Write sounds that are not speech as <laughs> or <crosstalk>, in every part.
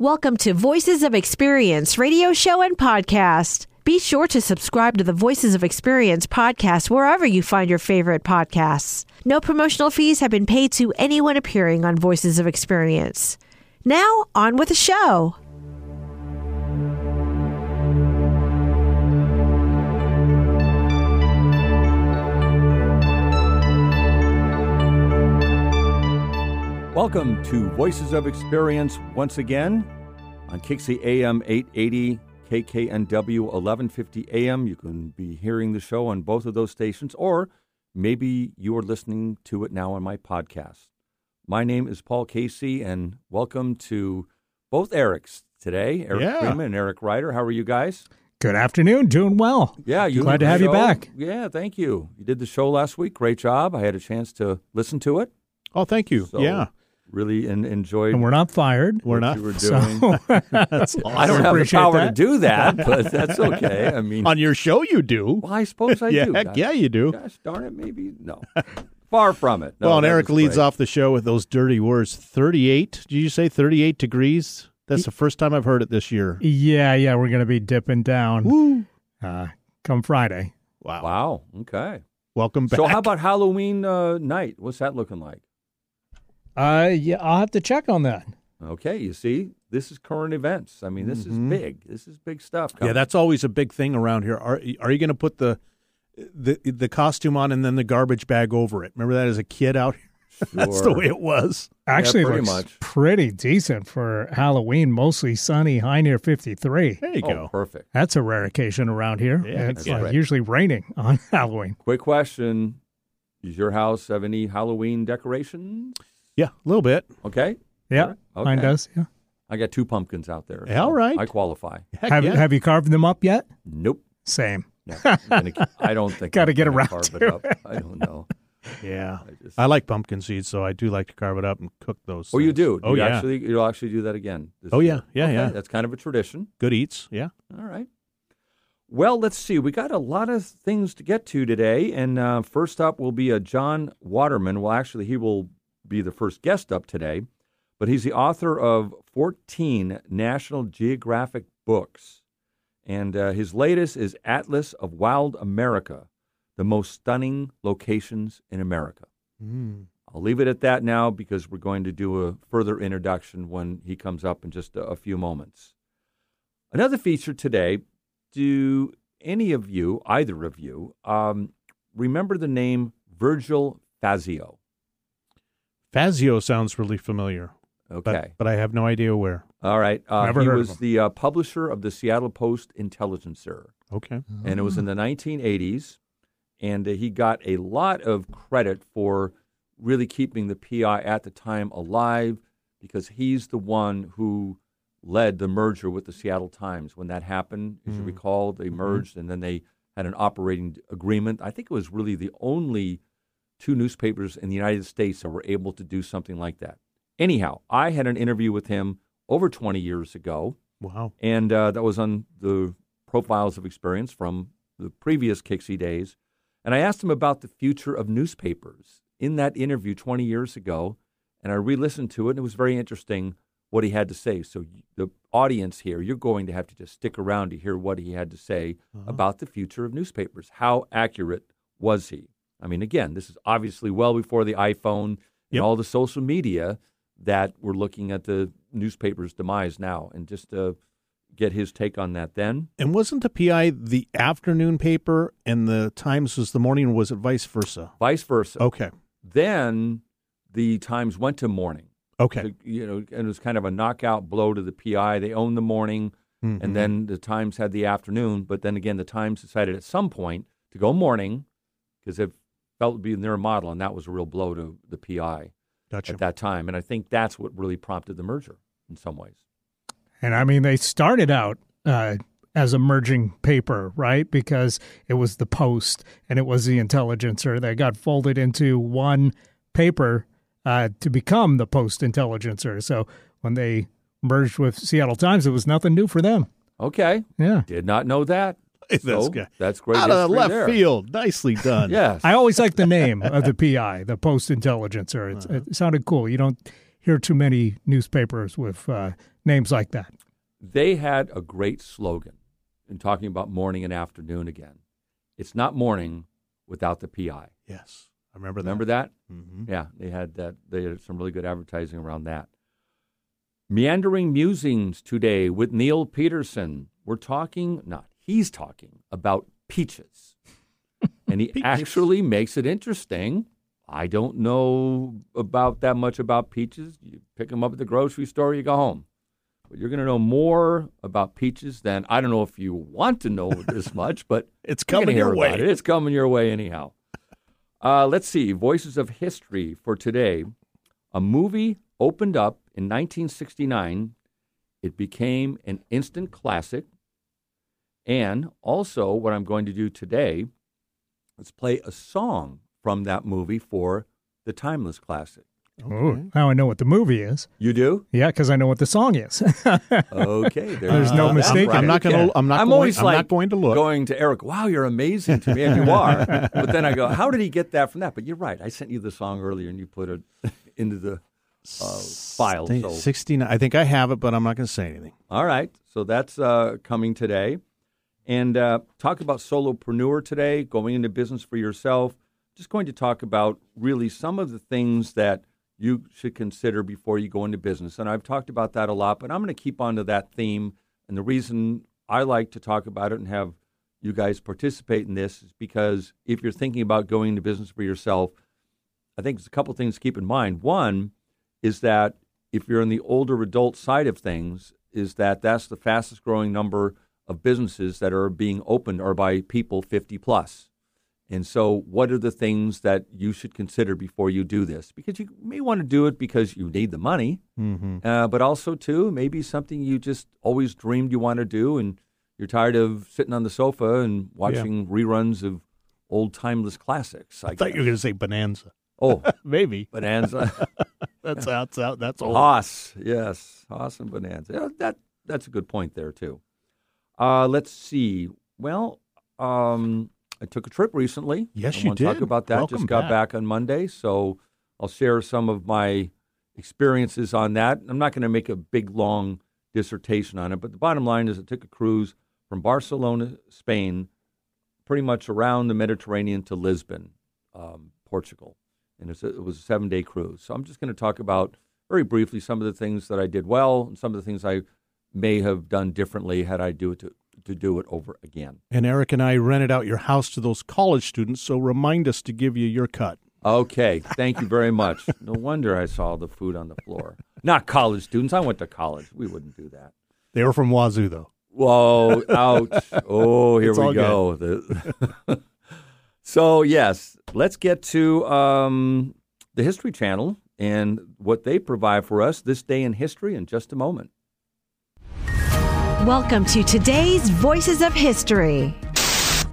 Welcome to Voices of Experience radio show and podcast. Be sure to subscribe to the Voices of Experience podcast wherever you find your favorite podcasts. No promotional fees have been paid to anyone appearing on Voices of Experience. Now, on with the show. Welcome to Voices of Experience once again on Kixie AM 880, KKNW 1150 AM. You can be hearing the show on both of those stations, or maybe you are listening to it now on my podcast. My name is Paul Casey, and welcome to both Erics today, Eric Yeah. Freeman and Eric Ryder. How are you guys? Good afternoon. Doing well. Yeah, you Glad to have you back. Oh, yeah, thank you. You did the show last week. Great job. I had a chance to listen to it. Oh, thank you. So yeah, really en- enjoyed And we're not fired. we're not you were So doing. <laughs> That's I don't have the Appreciate power to do that, <laughs> but that's okay. I mean, on your show. You do. well, I suppose I <laughs> yeah, do. heck Gosh- yeah, you do. Gosh darn it, maybe no. Far from it. No, well, and Eric leads off the show with those dirty words. Thirty-eight. Did you say thirty-eight degrees? That's the first time I've heard it this year. Yeah, yeah. We're going to be dipping down Woo! uh, come Friday. Wow. Wow. Okay. Welcome back. So, how about Halloween uh, night? What's that looking like? Uh, yeah, I'll have to check on that. Okay, you see, this is current events. I mean, this is Mhm. big. This is big stuff. yeah, that's always a big thing around here. Are are you going to put the the the costume on and then the garbage bag over it? Remember that as a kid out here? <laughs> That's the way it was. Actually, pretty looks much. pretty decent for Halloween. Mostly sunny, high near 53. There you Oh, go. perfect. That's a rare occasion around here. Yeah, it's uh, right. usually raining on <laughs> Halloween. Quick question: Does your house have any Halloween decorations? Yeah, a little bit. Okay. Yeah, Okay. mine does. Yeah. I got two pumpkins out there. All right. I qualify. Heck Have yeah. Have you carved them up yet? Nope. Same. No, I'm gonna- I don't think <laughs> Gotta I'm get gonna around carve to it up. I don't know. <laughs> yeah. I just, I like pumpkin seeds, so I do like to carve it up and cook those. oh, you things. do? Oh you yeah. Actually, you'll actually do that again. this Oh, year. yeah. Yeah, Okay, yeah. That's kind of a tradition. Good eats. Yeah. All right. Well, let's see. We got a lot of things to get to today, and uh, first up will be a Jon Waterman. Well, actually, he will be the first guest up today, but he's the author of 14 National Geographic books, and uh, his latest is Atlas of Wild America: The Most Stunning Locations in America. Mm. I'll leave it at that now because we're going to do a further introduction when he comes up in just a, a few moments. Another feature today do any of you, either of you, um, remember the name Virgil Fassio? Fassio sounds really familiar. Okay. But, but I have no idea where. All right. Uh, Never he heard of was him. the uh, publisher of the Seattle Post Intelligencer. Okay. and it was in the 1980s. And uh, he got a lot of credit for really keeping the PI at the time alive because he's the one who led the merger with the Seattle Times. When that happened, as you Mm. recall, they Mhm. merged and then they had an operating agreement. I think it was really the only two newspapers in the United States that were able to do something like that. Anyhow, I had an interview with him over 20 years ago Wow. and uh, that was on the profiles of experience from the previous Kixie days. And I asked him about the future of newspapers in that interview 20 years ago, and I re-listened to it, and it was very interesting what he had to say. So the audience here, you're going to have to just stick around to hear what he had to say Uh-huh. about the future of newspapers. How accurate was he? I mean, again, this is obviously well before the iPhone and Yep. all the social media that we're looking at the newspaper's demise now, and just to get his take on that. Then, And wasn't the PI the afternoon paper and the Times was the morning, or was it vice versa? vice versa. Okay. Then the Times went to morning. Okay. To- you know, and it was kind of a knockout blow to the PI. They owned the morning, Mhm. and then the Times had the afternoon. But then again, the Times decided at some point to go morning because it felt to be their model, and that was a real blow to the PI gotcha. at that time. And I think that's what really prompted the merger in some ways. And I mean, they started out uh, as a merging paper, right? Because it was the Post and it was the Intelligencer that got folded into one paper uh, to become the Post Intelligencer. So when they merged with Seattle Times, it was nothing new for them. Okay, Yeah. did not know that. That's So, good. that's great. Out of history left there. field. Nicely <laughs> done. Yes. I always like the name of the PI, the Post Intelligencer. It's, It sounded cool. You don't hear too many newspapers with uh, names like that. They had a great slogan in talking about morning and afternoon again. It's not morning without the PI. Yes, I remember that. Remember that? Mm-hmm. Yeah, they had that. They had some really good advertising around that. Meandering Musings today with Neil Peterson. We're talking, not he's talking about peaches. <laughs> and he Peaches. actually makes it interesting. I don't know about that much about peaches. You pick them up at the grocery store, you go home. But you're going to know more about peaches than I don't know if you want to know <laughs> this much, but It's coming your way. It. It's coming your way anyhow. Uh, let's see. Voices of History for today. A movie opened up in 1969. It became an instant classic. And also, what I'm going to do today is play a song from that movie for the Timeless Classic. Ooh, now I know what the movie is. You do? Yeah, because I know what the song is. <laughs> Okay. There There's you no go. mistake I'm, I'm not going to. Yeah. I'm not. I'm going, always I'm like not going to look. Going to Eric, wow, you're amazing to me, and you are. <laughs> but then I go, how did he get that from that? But you're right. I sent you the song earlier, and you put it into the uh, file. So 69. I think I have it, but I'm not going to say anything. all right, so that's uh, coming today, and uh, talk about solopreneur today, going into business for yourself. Just going to talk about really some of the things that you should consider before you go into business. And I've talked about that a lot, but I'm going to keep on to that theme. And the reason I like to talk about it and have you guys participate in this is because if you're thinking about going into business for yourself, I think there's a couple things to keep in mind. One is that if you're in the older adult side of things, is that that's the fastest growing number of businesses that are being opened are by people 50 plus. And so, what are the things that you should consider before you do this? Because you may want to do it because you need the money, Mm-hmm. uh, but also too maybe something you just always dreamed you want to do, and you're tired of sitting on the sofa and watching reruns of old timeless classics. I, I thought you were going to say Bonanza. oh <laughs> Maybe Bonanza, <laughs> <laughs> that's that's out. That's old. Hoss, yes, Hoss and Bonanza. Yeah, that that's a good point there too. Uh, let's see. Well, um, I took a trip recently. Yes, I you want to talk did. about that. Welcome Just got back. back on Monday, so I'll share some of my experiences on that. I'm not going to make a big long dissertation on it, but the bottom line is I took a cruise from Barcelona, Spain, pretty much around the Mediterranean to Lisbon, um, Portugal, and it was a seven day cruise. So I'm just going to talk about very briefly some of the things that I did well and some of the things I may have done differently had I do it to, to do it over again. And Eric and I rented out your house to those college students, so remind us to give you your cut. Okay, thank you very much. <laughs> No wonder I saw the food on the floor. Not college students. I went to college. We wouldn't do that. They were from Wazoo, though. Whoa, ouch. <laughs> Oh, here It's we go. The- <laughs> so, yes, let's get to um, the History Channel and what they provide for us this day in history in just a moment. Welcome to today's Voices of History.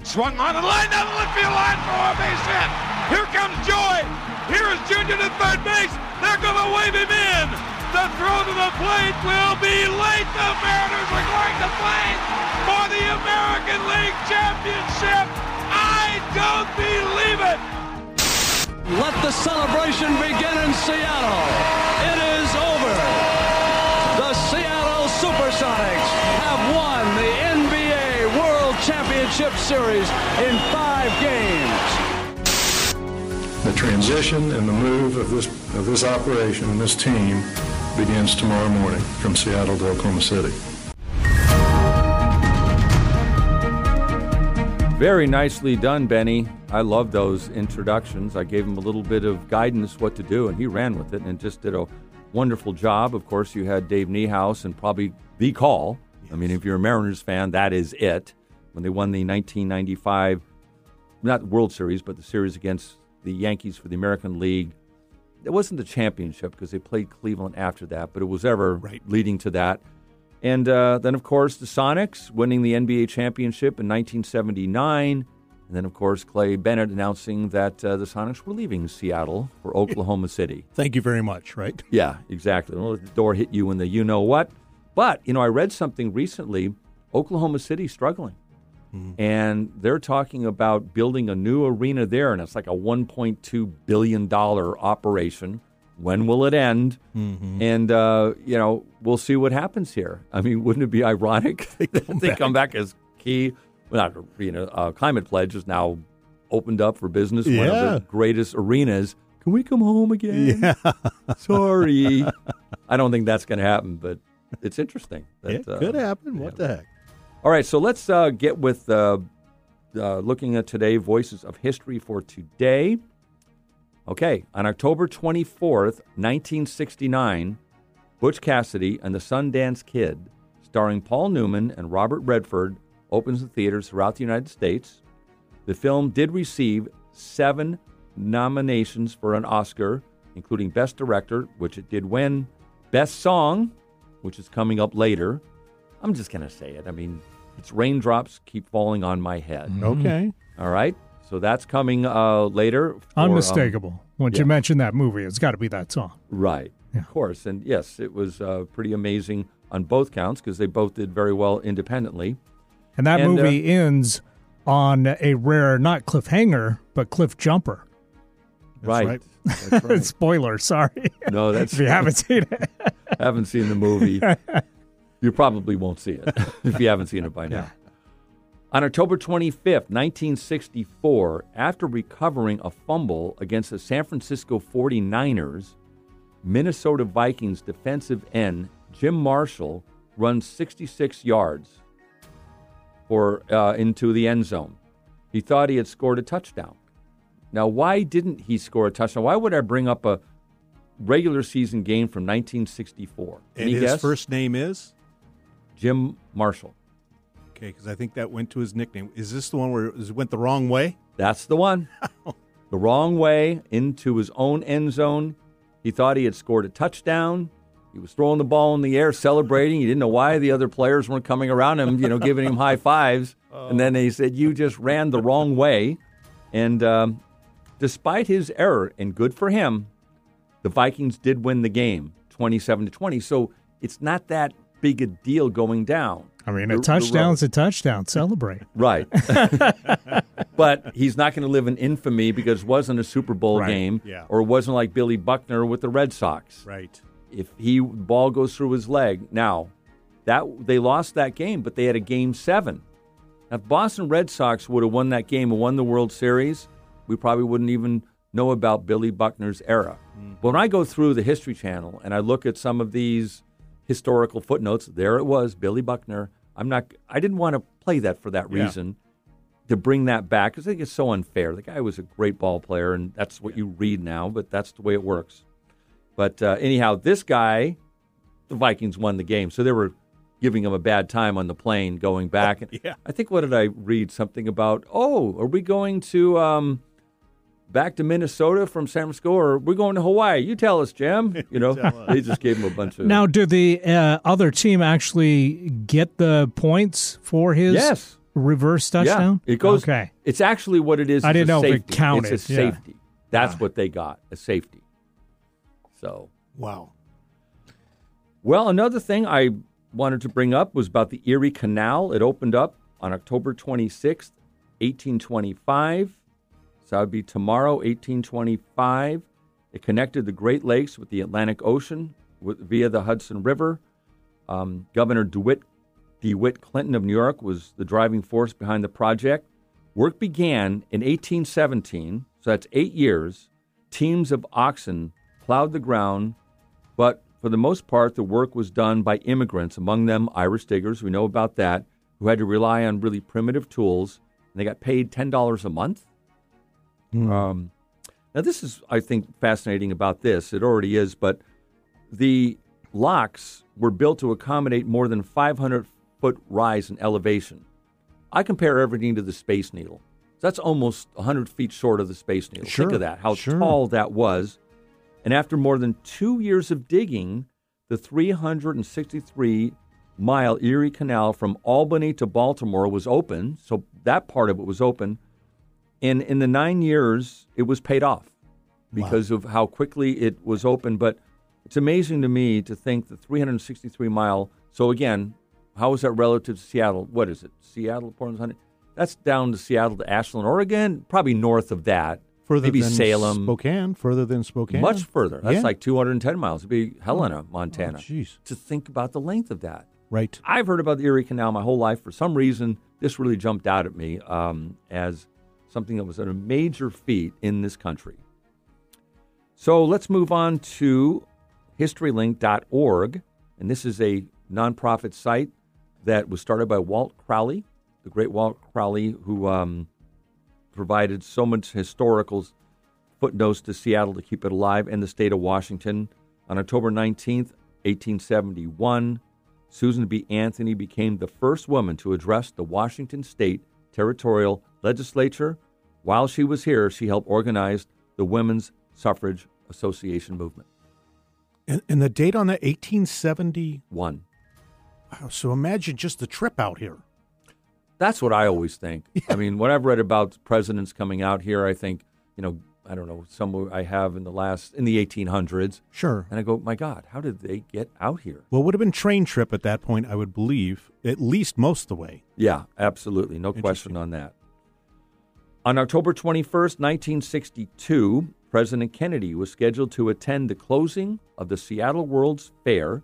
Swung on the line down the left field line for a base hit. Here comes Joy. Here is Junior to third base. They're going to wave him in. The throw to the plate will be late. The Mariners are going to play for the American League Championship. I don't believe it. Let the celebration begin in Seattle. It is over. Series in five games. The transition and the move of this, of this operation and this team begins tomorrow morning from Seattle to Oklahoma City. Very nicely done, Benny. I love those introductions. I gave him a little bit of guidance what to do, and he ran with it and just did a wonderful job. Of course, you had Dave Niehaus and probably the call. I mean, if you're a Mariners fan, that is it. When they won the 1995, not World Series, but the series against the Yankees for the American League. It wasn't the championship because they played Cleveland after that, but it was ever Right. leading to that. And uh, then, of course, the Sonics winning the NBA championship in 1979. And then, of course, Clay Bennett announcing that uh, the Sonics were leaving Seattle for Oklahoma City. <laughs> Thank you very much, right? <laughs> Yeah, exactly. Don't let the door hit you in the you know what. But, you know, I read something recently Oklahoma City struggling. And they're talking about building a new arena there, and it's like a $1.2 billion operation. When will it end? And uh, you know, we'll see what happens here. I mean, <laughs> wouldn't it be ironic <laughs> that they come back as key? Well, not you know, uh, climate pledge is now opened up for business. One of the greatest arenas. Can we come home again? <laughs> Yeah, Sorry, I don't think that's going to happen, but it's interesting. That, it uh, could happen. What yeah. the heck? All right, so let's uh, get with uh, uh, looking at today voices of history for today. Okay, on October 24th, 1969, Butch Cassidy and the Sundance Kid, starring Paul Newman and Robert Redford, opens the theaters throughout the United States. The film did receive seven nominations for an Oscar, including Best Director, which it did win, Best Song, which is coming up later. I'm just going to say it. I mean, it's raindrops keep falling on my head. Okay. All right. So that's coming uh, later. for, um, Unmistakable. Once yeah. you mention that movie, it's got to be that song. right. Of course. And yes, it was uh, pretty amazing on both counts because they both did very well independently. And that And, uh, movie ends on a rare, not cliffhanger, but cliff jumper. right. right. That's right. <laughs> Spoiler, sorry. no, that's if you haven't seen it. <laughs> haven't seen the movie. <laughs> you probably won't see it <laughs> if you haven't seen it by now. On October 25th, 1964, after recovering a fumble against the San Francisco 49ers, Minnesota Vikings defensive end Jim Marshall runs 66 yards for uh, into the end zone. He thought he had scored a touchdown. Now, why didn't he score a touchdown? Why would I bring up a regular season game from 1964? And his guess? first name is Jim Marshall. okay because I think that went to his nickname. Is this the one where it went the wrong way? That's the one. <laughs> the wrong way into his own end zone. He thought he had scored a touchdown. He was throwing the ball in the air, celebrating. He didn't know why the other players weren't coming around him, you know, giving him high fives. And then they said, "You just ran the wrong way." And um, despite his error, and good for him, the Vikings did win the game, twenty-seven to twenty. So it's not that big a deal going down. I mean, a the touchdown's road. a touchdown. Celebrate. <laughs> Right. <laughs> but he's not going to live in infamy because it wasn't a Super Bowl Right, game yeah. or it wasn't like Billy Buckner with the Red Sox. Right. If he ball goes through his leg, now that they lost that game, but they had a game 7. Now, if Boston Red Sox would have won that game and won the World Series, we probably wouldn't even know about Billy Buckner's era. But when I go through the History Channel and I look at some of these historical footnotes, there it was, Billy Buckner. I'm not. I didn't want to play that for that Yeah. reason to bring that back because I think it's so unfair. The guy was a great ball player, and that's what you read now, but that's the way it works. But uh, anyhow, this guy, the Vikings won the game, so they were giving him a bad time on the plane going back. <laughs> Yeah. I think what did I read something about? Oh, are we going to um, back to Minnesota from San Francisco, or we're going to Hawaii? You tell us, Jim. <laughs> You know, they just gave him a bunch of Now, did the uh, other team actually get the points for his yes. reverse touchdown? Yeah, it goes. Okay. It's actually what it is. I didn't a know if it counted, It's a yeah. safety. That's what they got, a safety. So, Wow. well, another thing I wanted to bring up was about the Erie Canal. It opened up on October 26th, 1825. So that would be tomorrow, 1825. It connected the Great Lakes with the Atlantic Ocean with, via the Hudson River. Um, Governor DeWitt, DeWitt Clinton of New York was the driving force behind the project. Work began in 1817, so that's eight years. Teams of oxen plowed the ground, but for the most part, the work was done by immigrants, among them Irish diggers. We know about that, who had to rely on really primitive tools, and they got paid $10 a month. Um, now, this is, I think, fascinating about this. It already is, but the locks were built to accommodate more than 500 foot rise in elevation. I compare everything to the Space Needle. That's almost 100 feet short of the Space Needle. Sure, Think of that, how sure. tall that was. And after more than two years of digging, the 363 mile Erie Canal from Albany to Baltimore was open. So that part of it was open. And in the nine years, it was paid off because of how quickly it was open. But it's amazing to me to think the 363 mile. So again, how is that relative to Seattle? What is it? Seattle, Portland, Huntington? That's down to Seattle to Ashland, Oregon, probably north of that, Further maybe than Salem. Spokane, further than Spokane. Much further. That's Yeah. like 210 miles. It'd be Helena, Montana. Oh, Jeez. to think about the length of that. right. I've heard about the Erie Canal my whole life. For some reason, this really jumped out at me um, as something that was a major feat in this country. So let's move on to historylink.org. And this is a nonprofit site that was started by Walt Crowley, the great Walt Crowley, who um, provided so much historical footnotes to Seattle to keep it alive and the state of Washington. On October 19th, 1871, Susan B. Anthony became the first woman to address the Washington State Territorial Legislature. While she was here, she helped organize the Women's Suffrage Association movement. And, and the date on that, 1871. Wow. So imagine just the trip out here. That's what I always think. <laughs> I mean, when I've read about presidents coming out here, I think, you know, I don't know, some I have in the last, in the 1800s. Sure. And I go, my God, how did they get out here? Well, it would have been train trip at that point, I would believe, at least most of the way. Yeah, absolutely. No question on that. On October 21st, 1962, President Kennedy was scheduled to attend the closing of the Seattle World's Fair,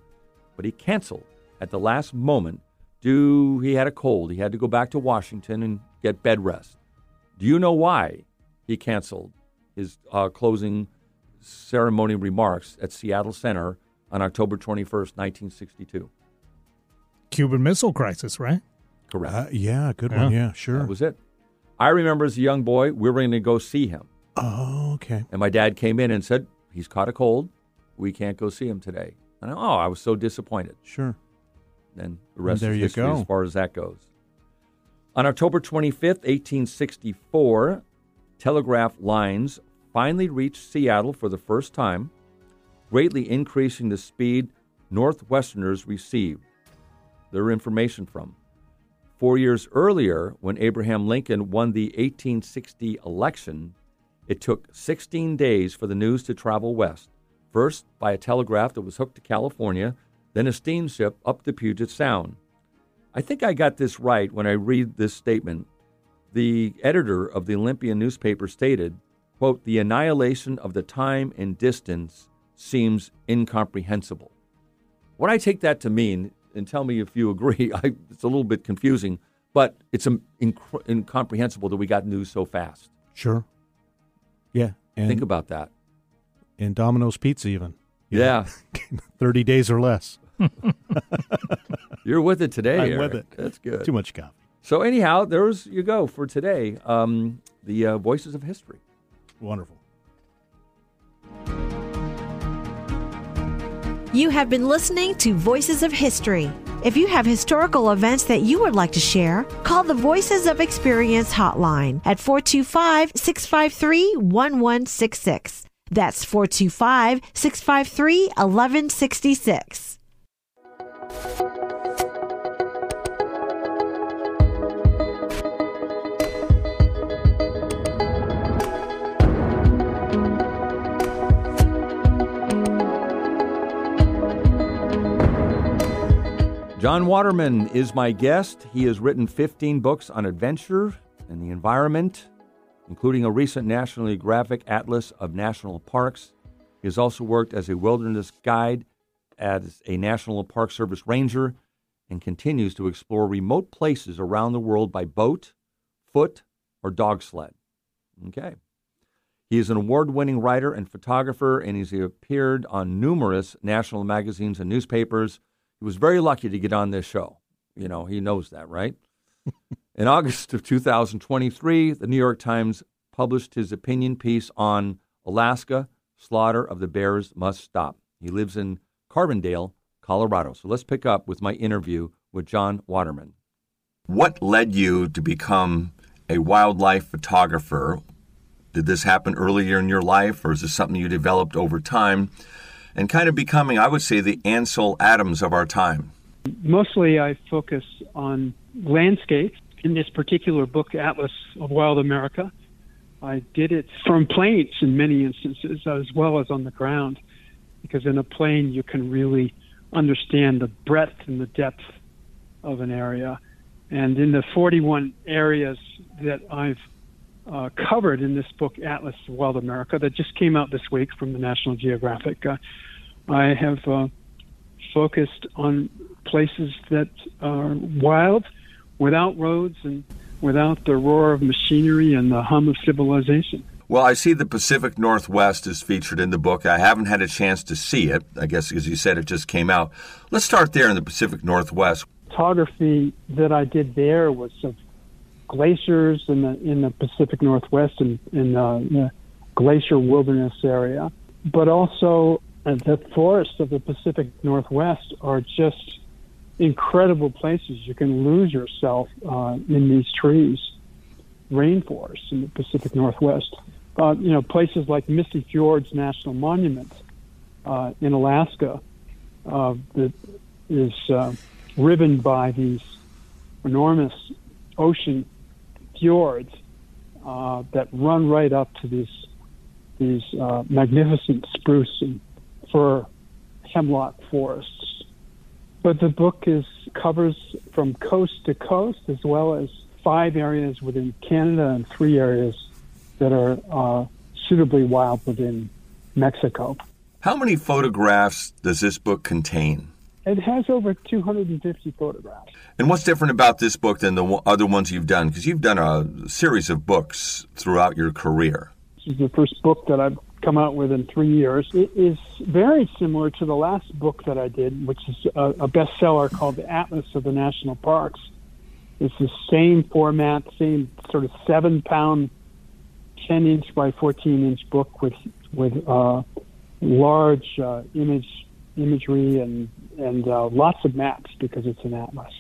but he canceled at the last moment due he had a cold. He had to go back to Washington and get bed rest. Do you know why he canceled his uh, closing ceremony remarks at Seattle Center on October 21st, 1962? Cuban Missile Crisis, right? Correct. Uh, yeah, good one. Yeah, sure. That was it. I remember as a young boy, we were going to go see him. oh, okay. And my dad came in and said, He's caught a cold. We can't go see him today. And I, oh, I was so disappointed. Sure. And the rest there is you history go. as far as that goes. On October 25th, 1864, telegraph lines finally reached Seattle for the first time, greatly increasing the speed Northwesterners received their information from. Four years earlier, when Abraham Lincoln won the 1860 election, it took 16 days for the news to travel west, first by a telegraph that was hooked to California, then a steamship up the Puget Sound. I think I got this right when I read this statement. The editor of the Olympian newspaper stated, quote, the annihilation of the time and distance seems incomprehensible. What I take that to mean, and tell me if you agree, <laughs> I, it's a little bit confusing, but it's um, inc- incomprehensible that we got news so fast. Sure. Yeah. And, Think about that. and Domino's Pizza, even. Yeah, know, <laughs> 30 days or less. <laughs> you're with it today. I'm Eric. with it. That's good. Too much coffee. So anyhow, there's you go for today. Um, the uh, voices of history. Wonderful. You have been listening to Voices of History. If you have historical events that you would like to share, call the Voices of Experience hotline at 425 653 1166. That's 425 653 1166. Jon Waterman is my guest. He has written 15 books on adventure and the environment, including a recent National Geographic Atlas of National Parks. He has also worked as a wilderness guide, as a National Park Service ranger, and continues to explore remote places around the world by boat, foot, or dog sled. Okay. He is an award winning writer and photographer, and he's appeared on numerous national magazines and newspapers. He was very lucky to get on this show. You know, he knows that, right? <laughs> In August of 2023, the New York Times published his opinion piece on Alaska slaughter of the bears must stop. He lives in Carbondale, Colorado. So let's pick up with my interview with Jon Waterman. What led you to become a wildlife photographer? Did this happen earlier in your life, or is this something you developed over time? And kind of becoming, I would say, the Ansel Adams of our time. Mostly I focus on landscape. In this particular book, Atlas of Wild America, I did it from planes in many instances as well as on the ground, because in a plane you can really understand the breadth and the depth of an area. And in the 41 areas that I've uh, covered in this book, Atlas of Wild America, that just came out this week from the National Geographic. Uh, I have uh, focused on places that are wild, without roads and without the roar of machinery and the hum of civilization. Well, I see the Pacific Northwest is featured in the book. I haven't had a chance to see it, I guess, because you said it just came out. Let's start there in the Pacific Northwest. Photography that I did there was of glaciers in the in the Pacific Northwest and in uh, the glacier wilderness area, but also uh, the forests of the Pacific Northwest are just incredible places. You can lose yourself uh, in these trees, rainforests in the Pacific Northwest. Uh, you know, places like Misty Fjords National Monument uh, in Alaska uh, that is ribboned by these enormous ocean fjords uh, that run right up to these these uh, magnificent spruce and fir hemlock forests. But the book is covers from coast to coast as well as five areas within Canada and three areas that are uh, suitably wild within Mexico. How many photographs does this book contain? It has over 250 photographs. And what's different about this book than the other ones you've done? Because you've done a series of books throughout your career. This is the first book that I've come out with in three years. It is very similar to the last book that I did, which is a, a bestseller called The Atlas of the National Parks. It's the same format, same sort of seven pound, 10 inch by 14 inch book with, with uh, large uh, image imagery and and uh, lots of maps because it's an atlas.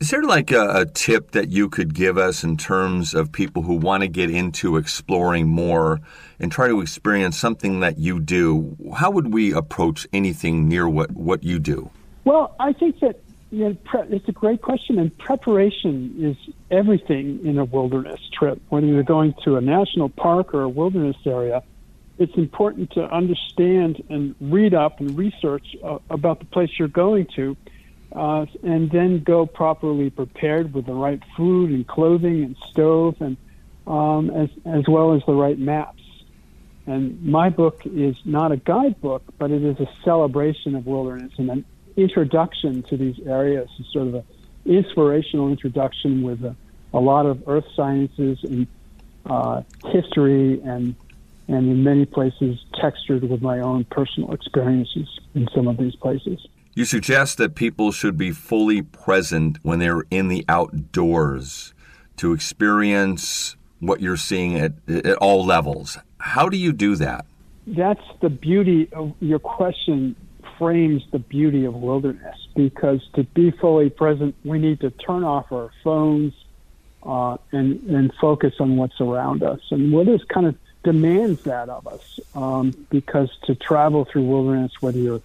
Is there like a, a, tip that you could give us in terms of people who want to get into exploring more and try to experience something that you do? How would we approach anything near what, what you do? Well, I think that you know, pre- it's a great question, and preparation is everything in a wilderness trip. Whether you're going to a national park or a wilderness area, it's important to understand and read up and research uh, about the place you're going to, uh, and then go properly prepared with the right food and clothing and stove, and um, as as well as the right maps. And my book is not a guidebook, but it is a celebration of wilderness and an introduction to these areas, it's sort of an inspirational introduction with a, a lot of earth sciences and uh, history and and in many places textured with my own personal experiences in some of these places. You suggest that people should be fully present when they're in the outdoors to experience what you're seeing at, at all levels. How do you do that? That's the beauty of your question frames the beauty of wilderness because to be fully present, we need to turn off our phones uh, and and focus on what's around us. And what is kind of demands that of us um, because to travel through wilderness, whether you're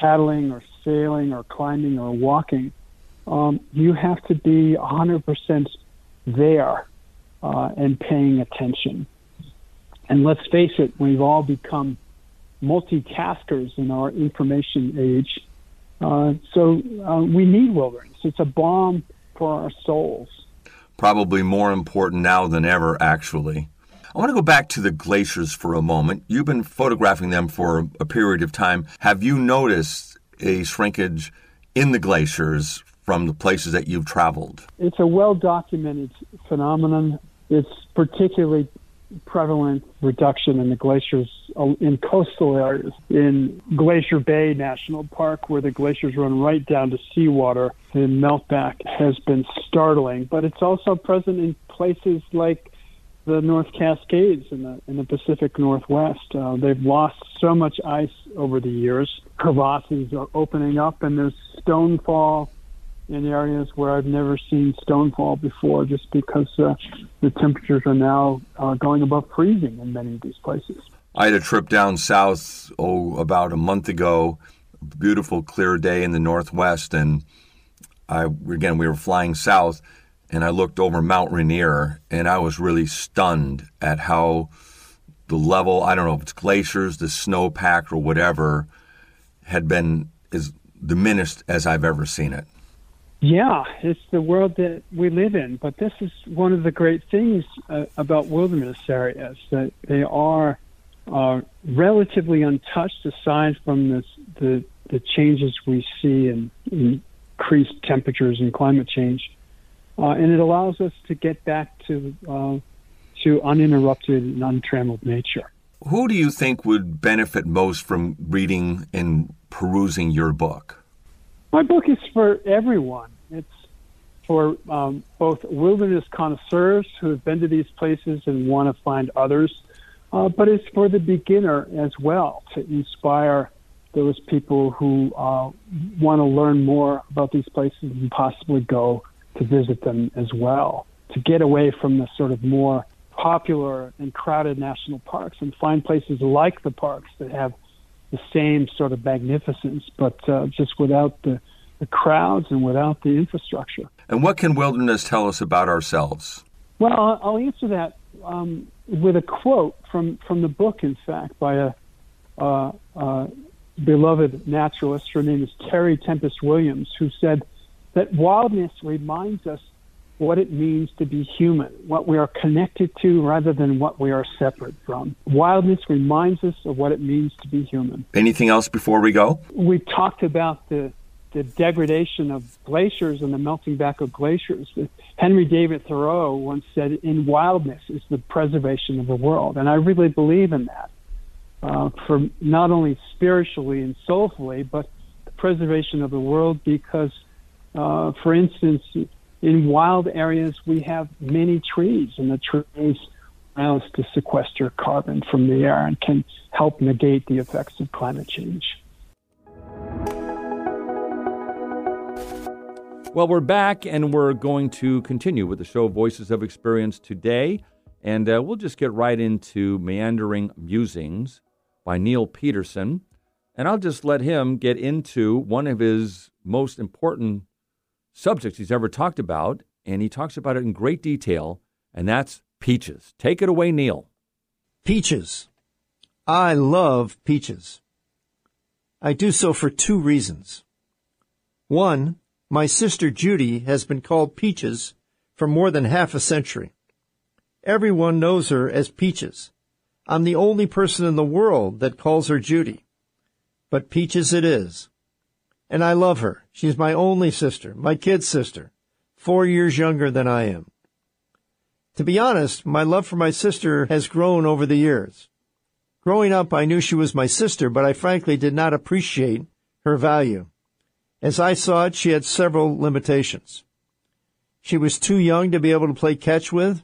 paddling or sailing or climbing or walking, um, you have to be 100% there uh, and paying attention. And let's face it, we've all become multitaskers in our information age. Uh, so uh, we need wilderness. It's a balm for our souls. Probably more important now than ever, actually. I want to go back to the glaciers for a moment. You've been photographing them for a period of time. Have you noticed a shrinkage in the glaciers from the places that you've traveled? It's a well documented phenomenon. It's particularly prevalent reduction in the glaciers uh, in coastal areas. In Glacier Bay National Park, where the glaciers run right down to seawater, the meltback has been startling, but it's also present in places like the North Cascades in the in the Pacific Northwest. Uh, they've lost so much ice over the years. Crevasses are opening up, and there's stonefall in areas where I've never seen stonefall before, just because uh, the temperatures are now uh, going above freezing in many of these places. I had a trip down south oh about a month ago. Beautiful clear day in the Northwest, and I again we were flying south and I looked over Mount Rainier, and I was really stunned at how the level, I don't know if it's glaciers, the snowpack, or whatever, had been as diminished as I've ever seen it. Yeah, it's the world that we live in. But this is one of the great things uh, about wilderness areas that they are uh, relatively untouched, aside from this, the the changes we see in, in increased temperatures and climate change, uh, and it allows us to get back to uh, to uninterrupted and untrammeled nature. Who do you think would benefit most from reading and perusing your book? My book is for everyone. It's for um, both wilderness connoisseurs who have been to these places and want to find others, uh, but it's for the beginner as well to inspire those people who uh, want to learn more about these places and possibly go to visit them as well. To get away from the sort of more popular and crowded national parks and find places like the parks that have the same sort of magnificence, but uh, just without the, the crowds and without the infrastructure. And what can wilderness tell us about ourselves? Well, I'll answer that um, with a quote from, from the book, in fact, by a, uh, uh, beloved naturalist. Her name is Terry Tempest Williams, who said that wildness reminds us what it means to be human, what we are connected to rather than what we are separate from. Wildness reminds us of what it means to be human. Anything else before we go? We talked about the the degradation of glaciers and the melting back of glaciers. Henry David Thoreau once said, "In wildness is the preservation of the world," and I really believe in that. Uh, for not only spiritually and soulfully, but the preservation of the world because, uh, for instance, in wild areas we have many trees, and the trees allow us to sequester carbon from the air and can help negate the effects of climate change. Well, we're back and we're going to continue with the show Voices of Experience today. And uh, we'll just get right into Meandering Musings by Neil Peterson. And I'll just let him get into one of his most important subjects he's ever talked about. And he talks about it in great detail, and that's peaches. Take it away, Neil. Peaches. I love peaches. I do so for two reasons. One, my sister Judy has been called Peaches for more than half a century. Everyone knows her as Peaches. I'm the only person in the world that calls her Judy. But Peaches it is. And I love her. She's my only sister, my kid sister, four years younger than I am. To be honest, my love for my sister has grown over the years. Growing up, I knew she was my sister, but I frankly did not appreciate her value. As I saw it, she had several limitations. She was too young to be able to play catch with.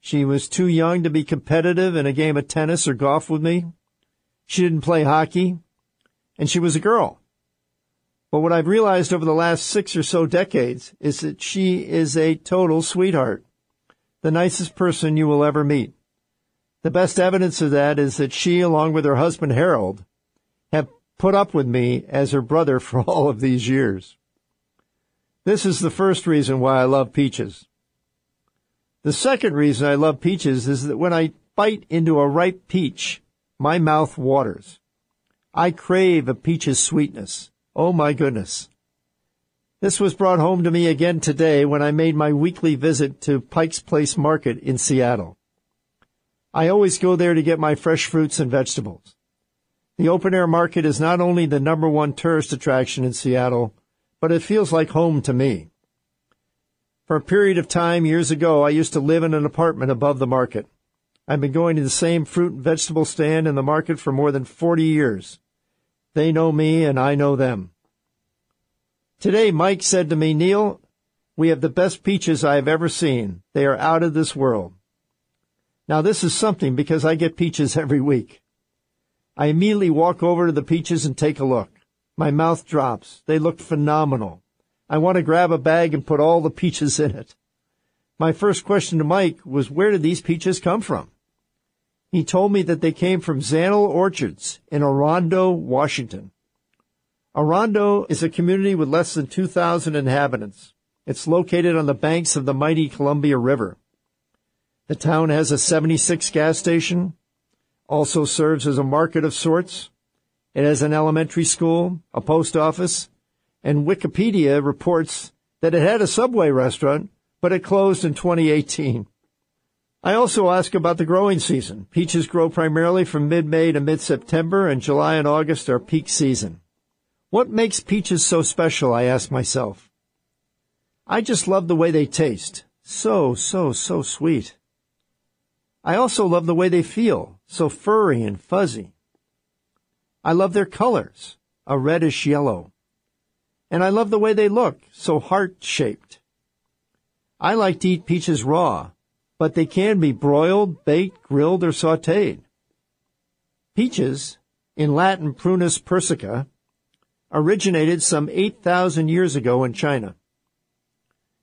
She was too young to be competitive in a game of tennis or golf with me. She didn't play hockey. And she was a girl. But what I've realized over the last six or so decades is that she is a total sweetheart. The nicest person you will ever meet. The best evidence of that is that she, along with her husband Harold, have put up with me as her brother <laughs> for all of these years. This is the first reason why I love peaches. The second reason I love peaches is that when I bite into a ripe peach, my mouth waters. I crave a peach's sweetness. Oh my goodness. This was brought home to me again today when I made my weekly visit to Pike's Place Market in Seattle. I always go there to get my fresh fruits and vegetables. The open air market is not only the number one tourist attraction in Seattle, but it feels like home to me. For a period of time years ago, I used to live in an apartment above the market. I've been going to the same fruit and vegetable stand in the market for more than 40 years. They know me and I know them. Today, Mike said to me, Neil, we have the best peaches I have ever seen. They are out of this world. Now this is something because I get peaches every week. I immediately walk over to the peaches and take a look. My mouth drops. They look phenomenal. I want to grab a bag and put all the peaches in it. My first question to Mike was, where did these peaches come from? He told me that they came from Zanel Orchards in Orondo, Washington. Orondo is a community with less than 2,000 inhabitants. It's located on the banks of the mighty Columbia River. The town has a 76 gas station, also serves as a market of sorts. It has an elementary school, a post office, and Wikipedia reports that it had a Subway restaurant, but it closed in 2018. I also ask about the growing season. Peaches grow primarily from mid-May to mid-September, and July and August are peak season. What makes peaches so special, I ask myself. I just love the way they taste. So, so, so sweet. I also love the way they feel, so furry and fuzzy. I love their colors, a reddish yellow. And I love the way they look, so heart-shaped. I like to eat peaches raw, but they can be broiled, baked, grilled, or sauteed. Peaches, in Latin Prunus persica, originated some 8,000 years ago in China.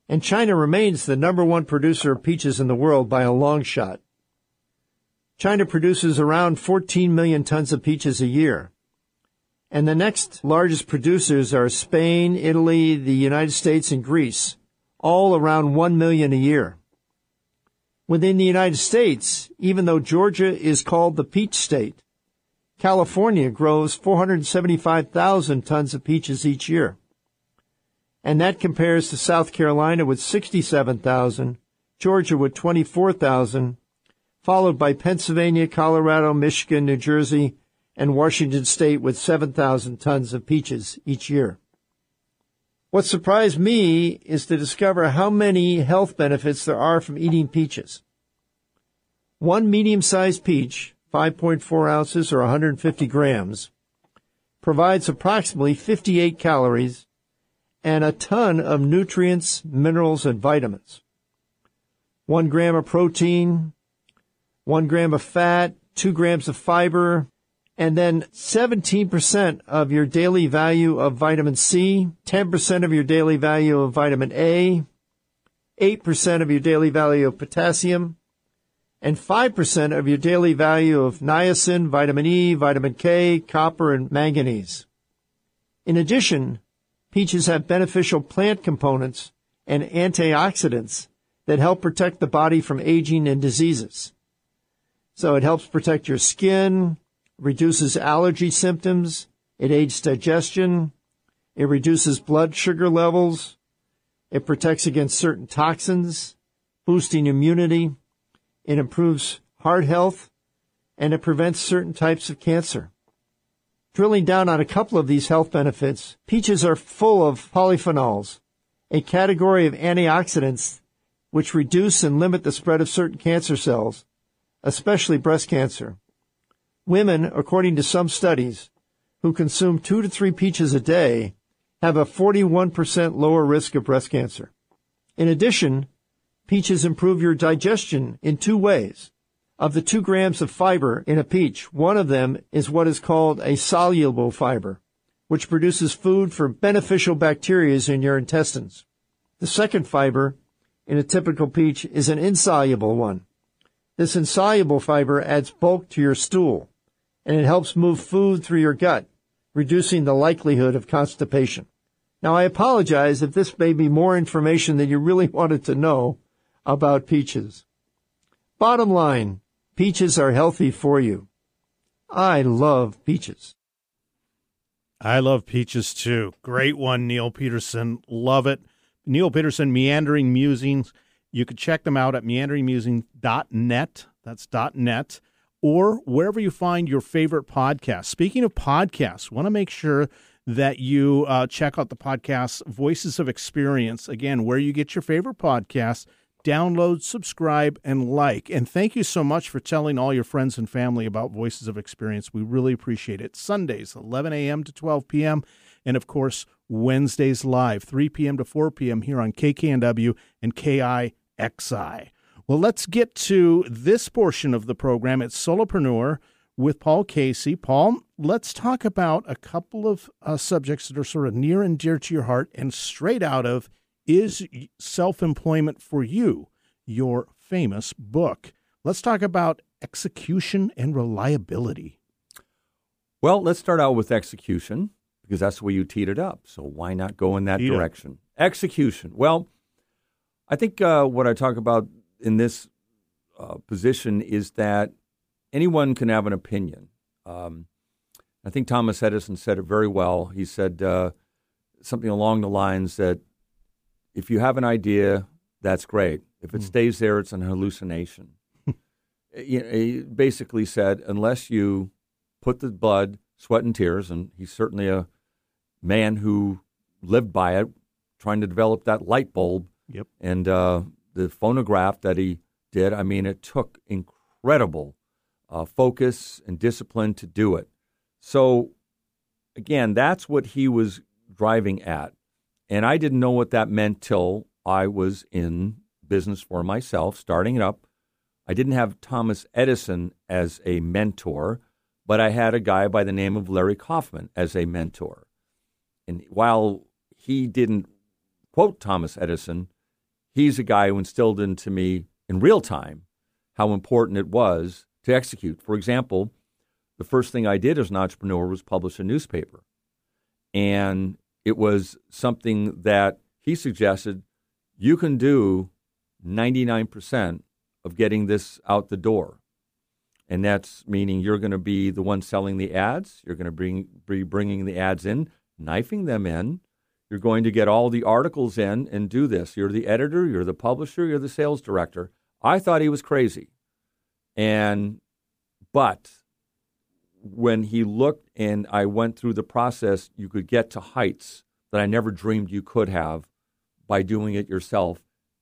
And China remains the number one producer of peaches in the world by a long shot. China produces around 14 million tons of peaches a year. And the next largest producers are Spain, Italy, the United States, and Greece, all around 1 million a year. Within the United States, even though Georgia is called the peach state, California grows 475,000 tons of peaches each year. And that compares to South Carolina with 67,000, Georgia with 24,000, followed by Pennsylvania, Colorado, Michigan, New Jersey, and Washington State with 7,000 tons of peaches each year. What surprised me is to discover how many health benefits there are from eating peaches. One medium-sized peach, 5.4 ounces or 150 grams, provides approximately 58 calories and a ton of nutrients, minerals, and vitamins. One gram of protein, one gram of fat, two grams of fiber, and then 17% of your daily value of vitamin C, 10% of your daily value of vitamin A, 8% of your daily value of potassium, and 5% of your daily value of niacin, vitamin E, vitamin K, copper, and manganese. In addition, peaches have beneficial plant components and antioxidants that help protect the body from aging and diseases. So it helps protect your skin, reduces allergy symptoms, it aids digestion, it reduces blood sugar levels, it protects against certain toxins, boosting immunity, it improves heart health, and it prevents certain types of cancer. Drilling down on a couple of these health benefits, peaches are full of polyphenols, a category of antioxidants which reduce and limit the spread of certain cancer cells especially breast cancer. Women, according to some studies, who consume two to three peaches a day have a 41% lower risk of breast cancer. In addition, peaches improve your digestion in two ways. Of the two grams of fiber in a peach, one of them is what is called a soluble fiber, which produces food for beneficial bacteria in your intestines. The second fiber in a typical peach is an insoluble one, this insoluble fiber adds bulk to your stool, and it helps move food through your gut, reducing the likelihood of constipation. Now, I apologize if this may be more information than you really <laughs> wanted to know about peaches. Bottom line, peaches are healthy for you. I love peaches. I love peaches too. Great one, Neil Peterson. Love it. Neil Peterson, Meandering Musings. You could check them out at meanderingmusing.net. That's .net or wherever you find your favorite podcast. Speaking of podcasts, want to make sure that you uh, check out the podcast Voices of Experience. Again, where you get your favorite podcasts, download, subscribe, and like. And thank you so much for telling all your friends and family about Voices of Experience. We really appreciate it. Sundays, 11 a.m. to 12 p.m. And of course, Wednesdays live, 3 p.m. to 4 p.m. here on KKNW and KI XI. Well, let's get to this portion of the program. It's Solopreneur with Paul Casey. Paul, let's talk about a couple of uh, subjects that are sort of near and dear to your heart and straight out of Is Self Employment for You, your famous book. Let's talk about execution and reliability. Well, let's start out with execution because that's the way you teed it up. So why not go in that direction? Up. Execution. Well, I think uh, what I talk about in this uh, position is that anyone can have an opinion. Um, I think Thomas Edison said it very well. He said uh, something along the lines that if you have an idea, that's great. If it stays there, it's an hallucination. <laughs> you know, he basically said, unless you put the blood, sweat, and tears, and he's certainly a man who lived by it, trying to develop that light bulb. Yep. And uh, the phonograph that he did, I mean, it took incredible uh, focus and discipline to do it. So, again, that's what he was driving at. And I didn't know what that meant till I was in business for myself, starting it up. I didn't have Thomas Edison as a mentor, but I had a guy by the name of Larry Kaufman as a mentor. And while he didn't quote Thomas Edison, he's a guy who instilled into me in real time how important it was to execute. For example, the first thing I did as an entrepreneur was publish a newspaper. And it was something that he suggested you can do 99% of getting this out the door. And that's meaning you're going to be the one selling the ads. You're going to bring, be bringing the ads in, knifing them in. You're going to get all the articles in and do this. You're the editor, you're the publisher, you're the sales director. I thought he was crazy. And, but when he looked and I went through the process, you could get to heights that I never dreamed you could have by doing it yourself,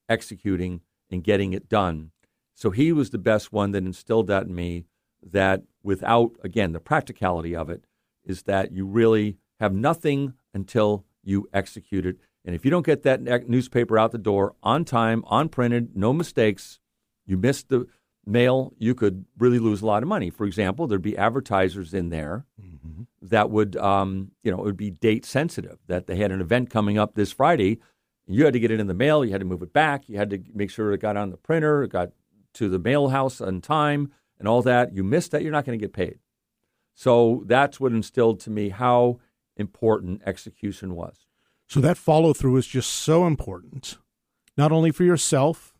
executing and getting it done. So he was the best one that instilled that in me that without, again, the practicality of it is that you really have nothing until you execute it. And if you don't get that newspaper out the door on time, on printed, no mistakes, you missed the mail, you could really lose a lot of money. For example, there'd be advertisers in there mm-hmm. that would, um, you know, it would be date sensitive, that they had an event coming up this Friday. You had to get it in the mail, you had to move it back, you had to make sure it got on the printer, it got to the mail house on time, and all that. You missed that, you're not going to get paid. So that's what instilled to me how important execution was. So that follow through is just so important, not only for yourself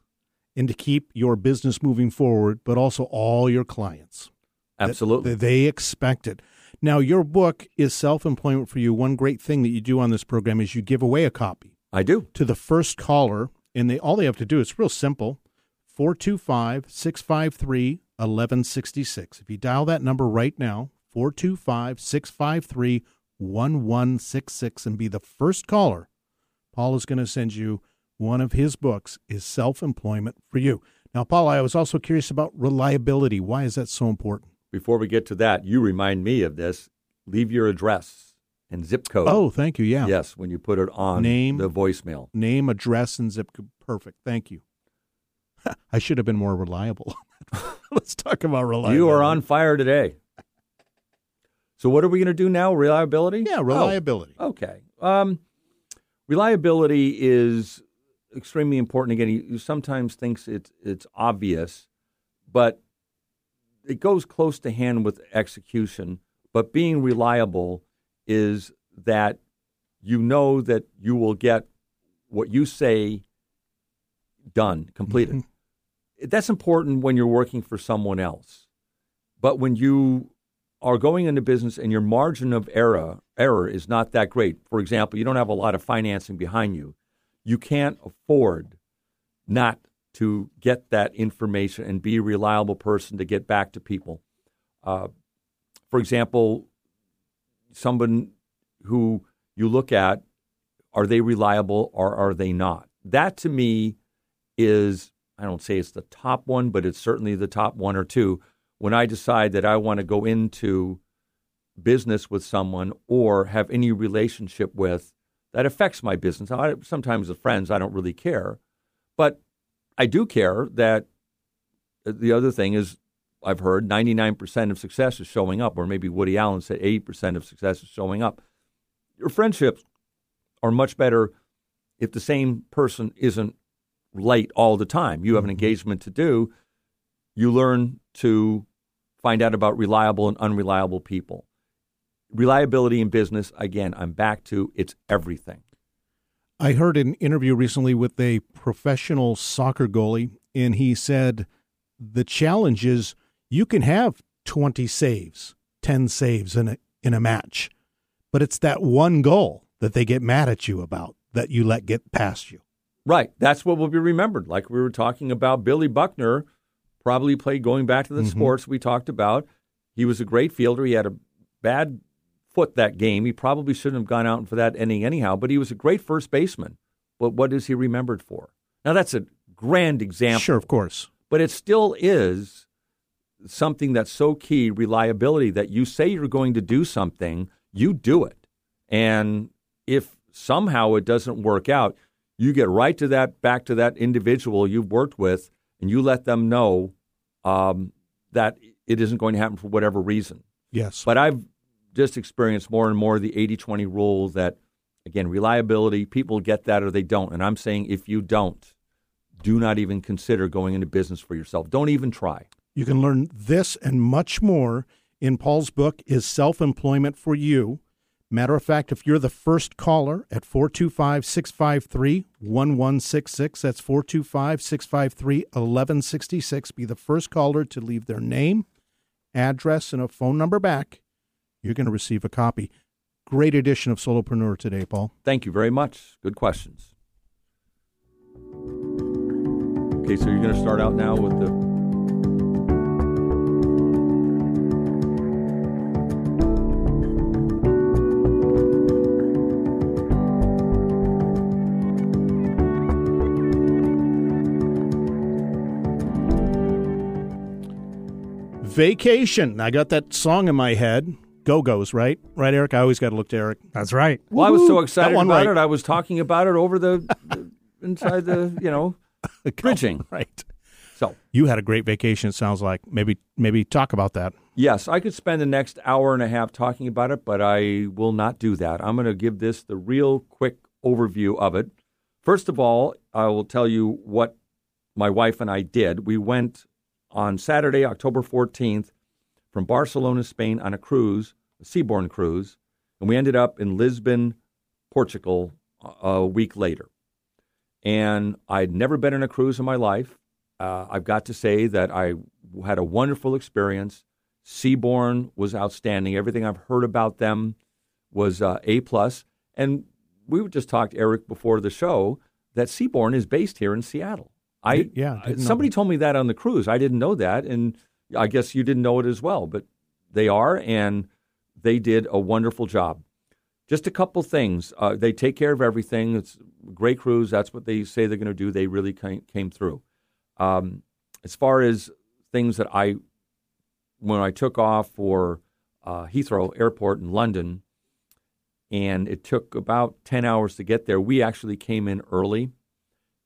and to keep your business moving forward, but also all your clients. Absolutely. That, that they expect it. Now, your book is self employment for you. One great thing that you do on this program is you give away a copy. I do. To the first caller, and they all they have to do it's real simple 425 653 1166. If you dial that number right now, 425 653 1166, and be the first caller, Paul is going to send you one of his books is Self Employment for You. Now, Paul, I was also curious about reliability. Why is that so important? Before we get to that, you remind me of this. Leave your address and zip code. Oh, thank you. Yeah. Yes, when you put it on name, the voicemail. Name, address, and zip code. Perfect. Thank you. <laughs> I should have been more reliable. <laughs> Let's talk about reliability. You are on fire today. So, what are we going to do now? Reliability? Yeah, reliability. Oh, okay. Um, reliability is extremely important. Again, you, you sometimes thinks it's it's obvious, but it goes close to hand with execution. But being reliable is that you know that you will get what you say done, completed. Mm-hmm. That's important when you're working for someone else. But when you are going into business and your margin of error error is not that great. For example, you don't have a lot of financing behind you you can't afford not to get that information and be a reliable person to get back to people. Uh, for example, someone who you look at, are they reliable or are they not? That to me is, I don't say it's the top one, but it's certainly the top one or two when I decide that I want to go into business with someone or have any relationship with that affects my business. I, sometimes with friends, I don't really care, but I do care that the other thing is I've heard 99% of success is showing up, or maybe Woody Allen said 80% of success is showing up. Your friendships are much better if the same person isn't late all the time. You have an mm-hmm. engagement to do. You learn to find out about reliable and unreliable people reliability in business, again, I'm back to it's everything. I heard an interview recently with a professional soccer goalie, and he said the challenge is you can have 20 saves, 10 saves in a, in a match, but it's that one goal that they get mad at you about that you let get past you. Right. That's what will be remembered. Like we were talking about, Billy Buckner probably played going back to the Mhm. sports we talked about. He was a great fielder. He had a bad foot that game. He probably shouldn't have gone out for that inning anyhow, but he was a great first baseman. But what is he remembered for? Now, that's a grand example. Sure, of course. But it still is something that's so key reliability that you say you're going to do something, you do it. And if somehow it doesn't work out, you get right to that, back to that individual you've worked with, and you let them know um, that it isn't going to happen for whatever reason. Yes. But I've just experienced more and more the 80 20 rule that, again, reliability, people get that or they don't. And I'm saying if you don't, do not even consider going into business for yourself. Don't even try. You can learn this and much more in Paul's book, Is Self Employment for You? Matter of fact, if you're the first caller at 425 653 1166, that's 425 653 1166, be the first caller to leave their name, address, and a phone number back. You're going to receive a copy. Great edition of Solopreneur today, Paul. Thank you very much. Good questions. Okay, so you're going to start out now with the. Vacation. I got that song in my head. Go Go's, right? Right, Eric? I always got to look to Eric. That's right. Well, I was so excited one about right. it. I was talking about it over the, the inside the you know <laughs> bridging. <laughs> Right. So You had a great vacation. It sounds like maybe maybe talk about that. yes, I could spend the next hour and a half talking about it, but I will not do that. I'm going to give this the real quick overview of it. First of all, I will tell you what my wife and I did. We went on Saturday, October 14th, from Barcelona, Spain, on a cruise, a Seabourn cruise, and we ended up in Lisbon, Portugal, a week later. And I'd never been on a cruise in my life. Uh, I've got to say that I had a wonderful experience. Seabourn was outstanding. Everything I've heard about them was uh, a plus. And we just talked, Eric, before the show that Seabourn is based here in Seattle. I yeah, somebody told me that on the cruise. I didn't know that, and I guess you didn't know it as well. But they are, and they did a wonderful job. Just a couple things. Uh, they take care of everything. It's a great cruise. That's what they say they're going to do. They really came, came through. Um, as far as things that I, when I took off for uh, Heathrow Airport in London, and it took about 10 hours to get there, we actually came in early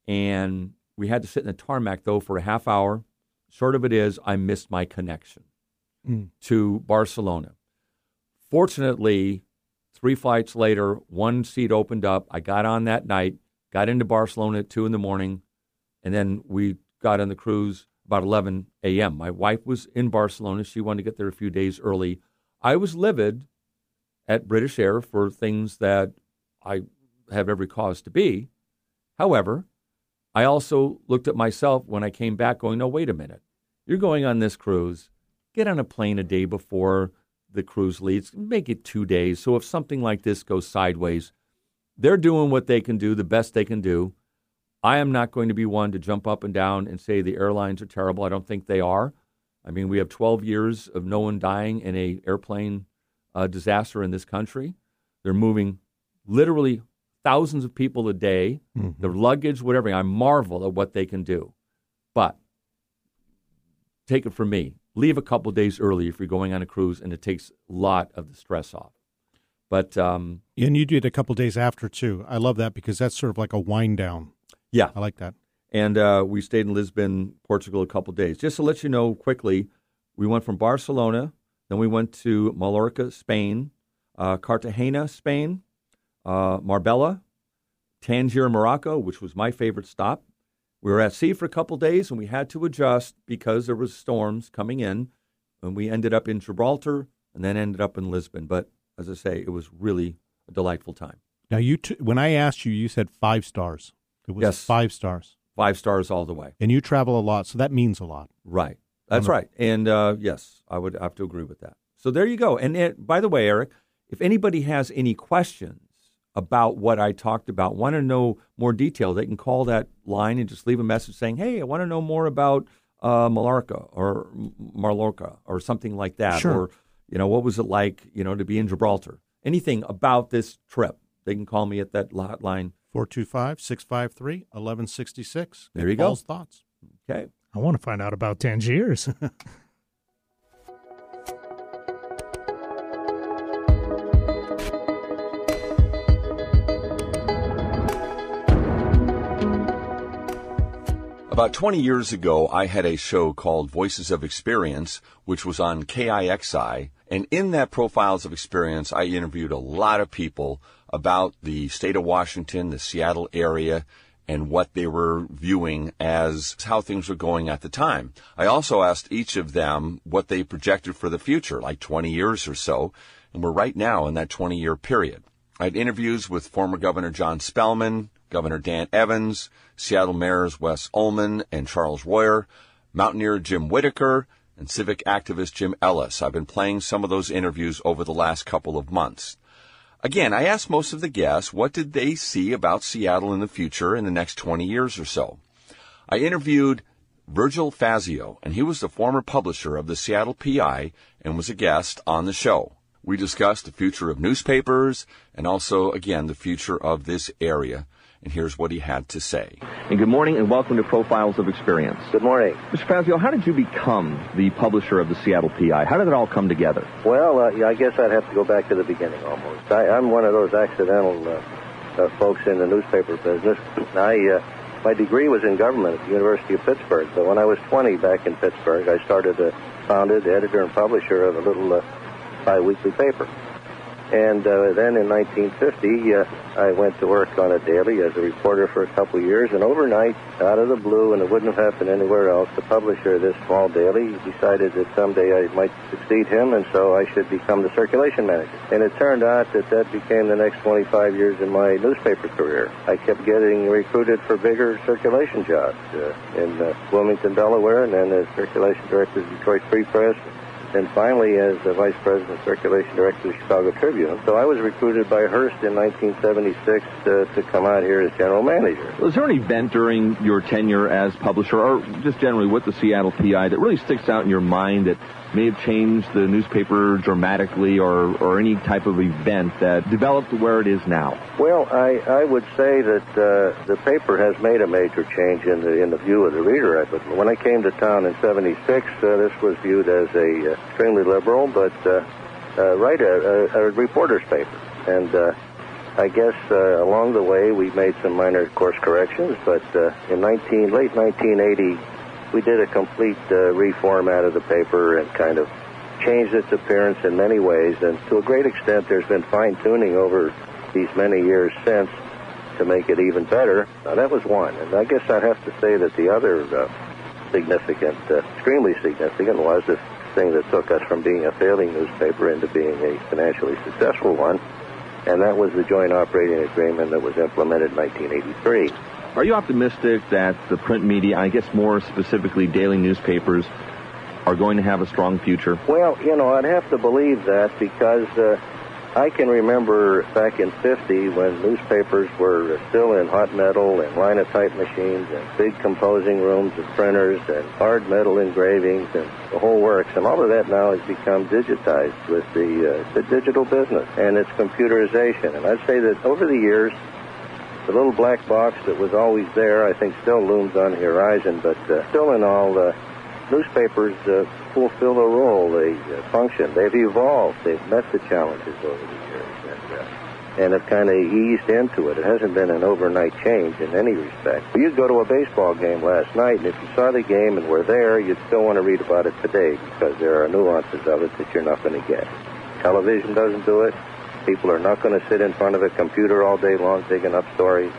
and we had to sit in the tarmac though for a half hour. Short of it is, I missed my connection Mm. to Barcelona. Fortunately, three flights later, one seat opened up. I got on that night, got into Barcelona at two in the morning, and then we got on the cruise about 11 a.m. My wife was in Barcelona. She wanted to get there a few days early. I was livid at British Air for things that I have every cause to be. However, I also looked at myself when I came back going, no, wait a minute. You're going on this cruise. Get on a plane a day before the cruise leaves. Make it two days. So if something like this goes sideways, they're doing what they can do, the best they can do. I am not going to be one to jump up and down and say the airlines are terrible. I don't think they are. I mean, we have 12 years of no one dying in a airplane uh, disaster in this country. They're moving literally thousands of people a day, their luggage, whatever. I marvel at what they can do. But take it from me. Leave a couple days early if you're going on a cruise, and it takes a lot of the stress off. But um, And you did a couple days after too. I love that because that's sort of like a wind down. yeah, I like that. and uh, we stayed in Lisbon, Portugal, a couple days. Just to let you know quickly, we went from Barcelona, then we went to Mallorca, Spain, uh, Cartagena, Spain, uh, Marbella, Tangier, Morocco, which was my favorite stop. We were at sea for a couple days, and we had to adjust because there was storms coming in, and we ended up in Gibraltar, and then ended up in Lisbon. But as I say, it was really a delightful time. Now you t- when I asked you, you said five stars. It was Yes. five stars, Five stars all the way. and you travel a lot, so that means a lot. Right. That's right. And uh, yes, I would have to agree with that. So there you go. And it, by the way, Eric, if anybody has any questions about what I talked about, want to know more detail, they can call that line and just leave a message saying, "Hey, I want to know more about uh, Mallorca or Mallorca or something like that, Sure. or you know, what was it like, you know, to be in Gibraltar? Anything about this trip, they can call me at that hotline. 425 653 1166. There you go. Paul's thoughts. Okay. I want to find out about Tangiers. <laughs> About 20 years ago, I had a show called Voices of Experience, which was on KIXI. And in that Profiles of Experience, I interviewed a lot of people about the state of Washington, the Seattle area, and what they were viewing as how things were going at the time. I also asked each of them what they projected for the future, like 20 years or so. And we're right now in that 20 year period. I had interviews with former Governor John Spellman, Governor Dan Evans, Seattle Mayors Wes Uhlman and Charles Royer, Mountaineer Jim Whittaker, and civic activist Jim Ellis. I've been playing some of those interviews over the last couple of months. Again, I asked most of the guests what did they see about Seattle in the future in the next 20 years or so. I interviewed Virgil Fassio, and he was the former publisher of the Seattle P-I and was a guest on the show. We discussed the future of newspapers and also, again, the future of this area. And here's what he had to say. And good morning and welcome to Profiles of Experience. Good morning. Mr. Fassio, how did you become the publisher of the Seattle P-I? How did it all come together? Well, uh, yeah, I guess I'd have to go back to the beginning almost. I, I'm one of those accidental uh, uh, folks in the newspaper business. I, uh, my degree was in government at the University of Pittsburgh, but when I was 20 back in Pittsburgh, I started, uh, founded, the editor and publisher of a little uh, bi-weekly paper. And uh, then in 1950, uh, I went to work on a daily as a reporter for a couple of years. And overnight, out of the blue, and it wouldn't have happened anywhere else, the publisher of this small daily decided that someday I might succeed him, and so I should become the circulation manager. And it turned out that that became the next 25 years in my newspaper career. I kept getting recruited for bigger circulation jobs uh, in uh, Wilmington, Delaware, and then as circulation director of Detroit Free Press and finally as the vice president circulation director of the Chicago Tribune. So I was recruited by Hearst in 1976 to, uh, to come out here as general manager. Was there an event during your tenure as publisher, or just generally with the Seattle P-I, that really sticks out in your mind that may have changed the newspaper dramatically, or, or any type of event that developed where it is now? Well, I, I would say that uh, the paper has made a major change in the in the view of the reader. But when I came to town in '76, uh, this was viewed as a uh, extremely liberal, but uh, uh, right a, a, reporter's paper, and. Uh, I guess along the way we made some minor course corrections, but in 19, late 1980, we did a complete uh, reformat of the paper and kind of changed its appearance in many ways. And to a great extent, there's been fine tuning over these many years since to make it even better. Now, that was one. And I guess I'd have to say that the other uh, significant, uh, extremely significant, was the thing that took us from being a failing newspaper into being a financially successful one. And that was the joint operating agreement that was implemented in 1983. Are you optimistic that the print media, I guess more specifically daily newspapers, are going to have a strong future? Well, you know, I'd have to believe that because uh, I can remember back in 50 when newspapers were still in hot metal and linotype machines and big composing rooms and printers and hard metal engravings and the whole works. And all of that now has become digitized with the, uh, the digital business and its computerization. And I'd say that over the years, the little black box that was always there, I think, still looms on the horizon. But uh, still, in all, uh, newspapers uh, fulfill a role, they uh, function. They've evolved. They've met the challenges over the years, and uh, and have kind of eased into it. It hasn't been an overnight change in any respect. You'd go to a baseball game last night, and if you saw the game and were there, you'd still want to read about it today because there are nuances of it that you're not going to get. Television doesn't do it. People are not going to sit in front of a computer all day long digging up stories.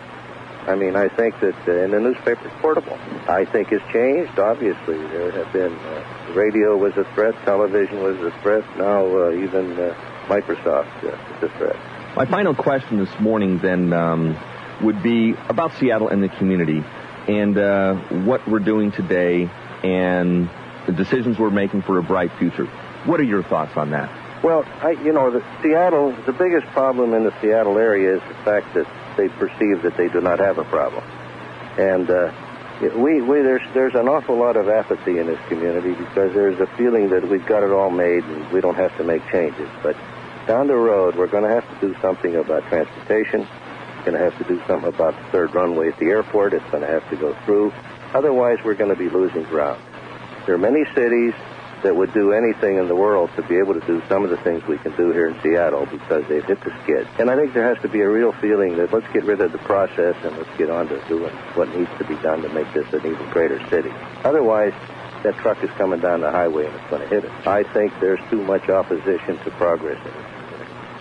I mean, I think that, uh, and the newspaper's portable. I think it's changed, obviously. There have been, uh, radio was a threat, television was a threat, now uh, even uh, Microsoft uh, is a threat. My final question this morning then um, would be about Seattle and the community and uh, what we're doing today and the decisions we're making for a bright future. What are your thoughts on that? Well, I, you know, the Seattle, the biggest problem in the Seattle area is the fact that they perceive that they do not have a problem. And uh, we, we, there's, there's an awful lot of apathy in this community because there's a feeling that we've got it all made and we don't have to make changes. But down the road, we're going to have to do something about transportation. We're going to have to do something about the third runway at the airport. It's going to have to go through. Otherwise, we're going to be losing ground. There are many cities that would do anything in the world to be able to do some of the things we can do here in Seattle because they've hit the skid. And I think there has to be a real feeling that let's get rid of the process and let's get on to doing what needs to be done to make this an even greater city. Otherwise, that truck is coming down the highway and it's going to hit it. I think there's too much opposition to progress in it.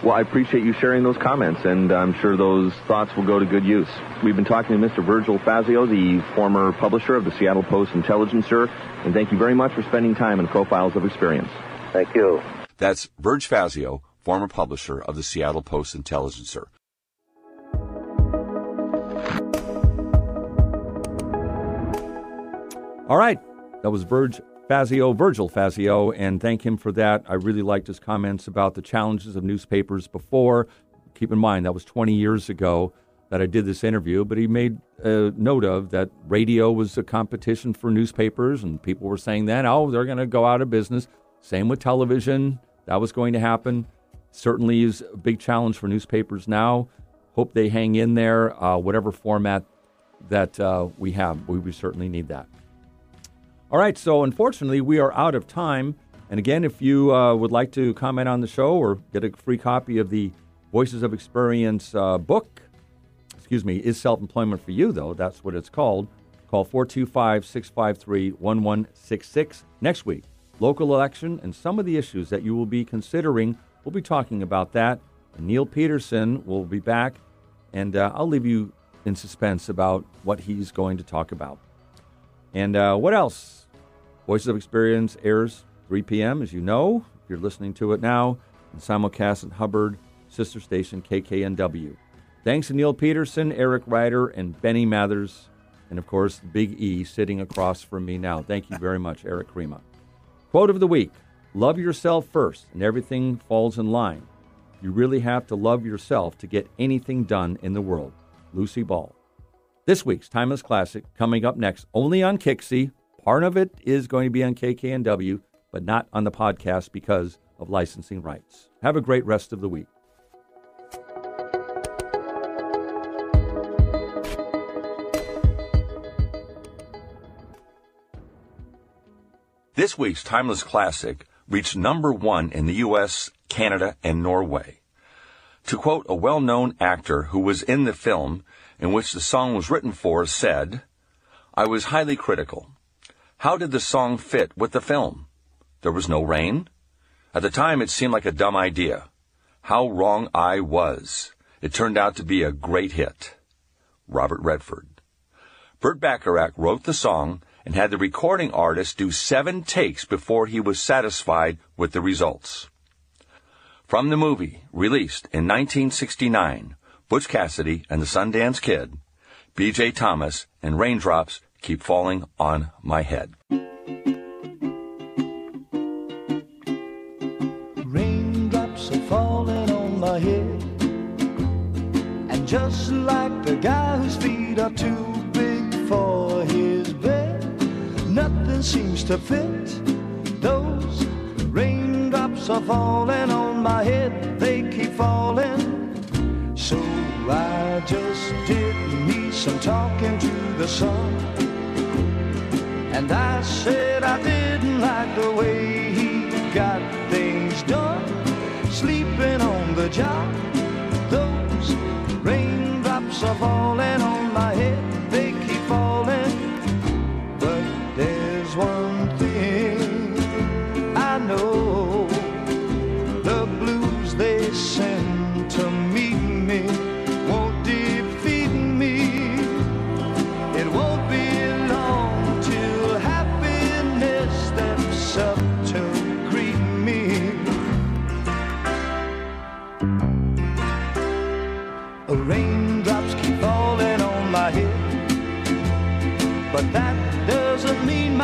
Well, I appreciate you sharing those comments, and I'm sure those thoughts will go to good use. We've been talking to Mr. Virgil Fassio, the former publisher of the Seattle Post Intelligencer, and thank you very much for spending time in Profiles of Experience. Thank you. That's Virg Fassio, former publisher of the Seattle Post Intelligencer. All right. That was Virg Fassio, Virgil Fassio, and thank him for that. I really liked his comments about the challenges of newspapers before. Keep in mind, that was 20 years ago that I did this interview, but he made a note of that radio was a competition for newspapers, and people were saying then, oh, they're going to go out of business. Same with television. That was going to happen. Certainly is a big challenge for newspapers now. Hope they hang in there, uh, whatever format that uh, we have. We, we certainly need that. All right, so unfortunately, we are out of time. And again, if you uh, would like to comment on the show or get a free copy of the Voices of Experience uh, book, excuse me, is self employment for you, though? That's what it's called. Call 425 653 1166 next week. Local election and some of the issues that you will be considering. We'll be talking about that. And Neil Peterson will be back, and uh, I'll leave you in suspense about what he's going to talk about. And uh, what else? Voices of Experience airs 3 p.m., as you know, if you're listening to it now, and simulcast in Hubbard, sister station KKNW. Thanks to Neil Peterson, Eric Ryder, and Benny Mathers, and of course, Big E sitting across from me now. Thank you very much, Eric Krema. Quote of the week Love yourself first, and everything falls in line. You really have to love yourself to get anything done in the world. Lucy Ball. This week's Timeless Classic coming up next, only on KIXI. Part of it is going to be on KKNW, but not on the podcast because of licensing rights. Have a great rest of the week. This week's Timeless Classic reached number one in the U.S., Canada, and Norway. To quote a well known actor who was in the film in which the song was written for, said, I was highly critical. How did the song fit with the film? There was no rain? At the time, it seemed like a dumb idea. How wrong I was. It turned out to be a great hit. Robert Redford. Burt Bacharach wrote the song and had the recording artist do seven takes before he was satisfied with the results. From the movie, released in 1969, Butch Cassidy and the Sundance Kid, B.J. Thomas, and Raindrops Keep Falling on My Head. Raindrops are falling on my head. And just like the guy whose feet are too big for his bed, nothing seems to fit. Those raindrops are falling on my head, they keep falling. I just did me some talking to the sun. And I said I didn't like the way he got things done. Sleeping on the job, those raindrops falling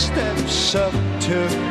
Steps up to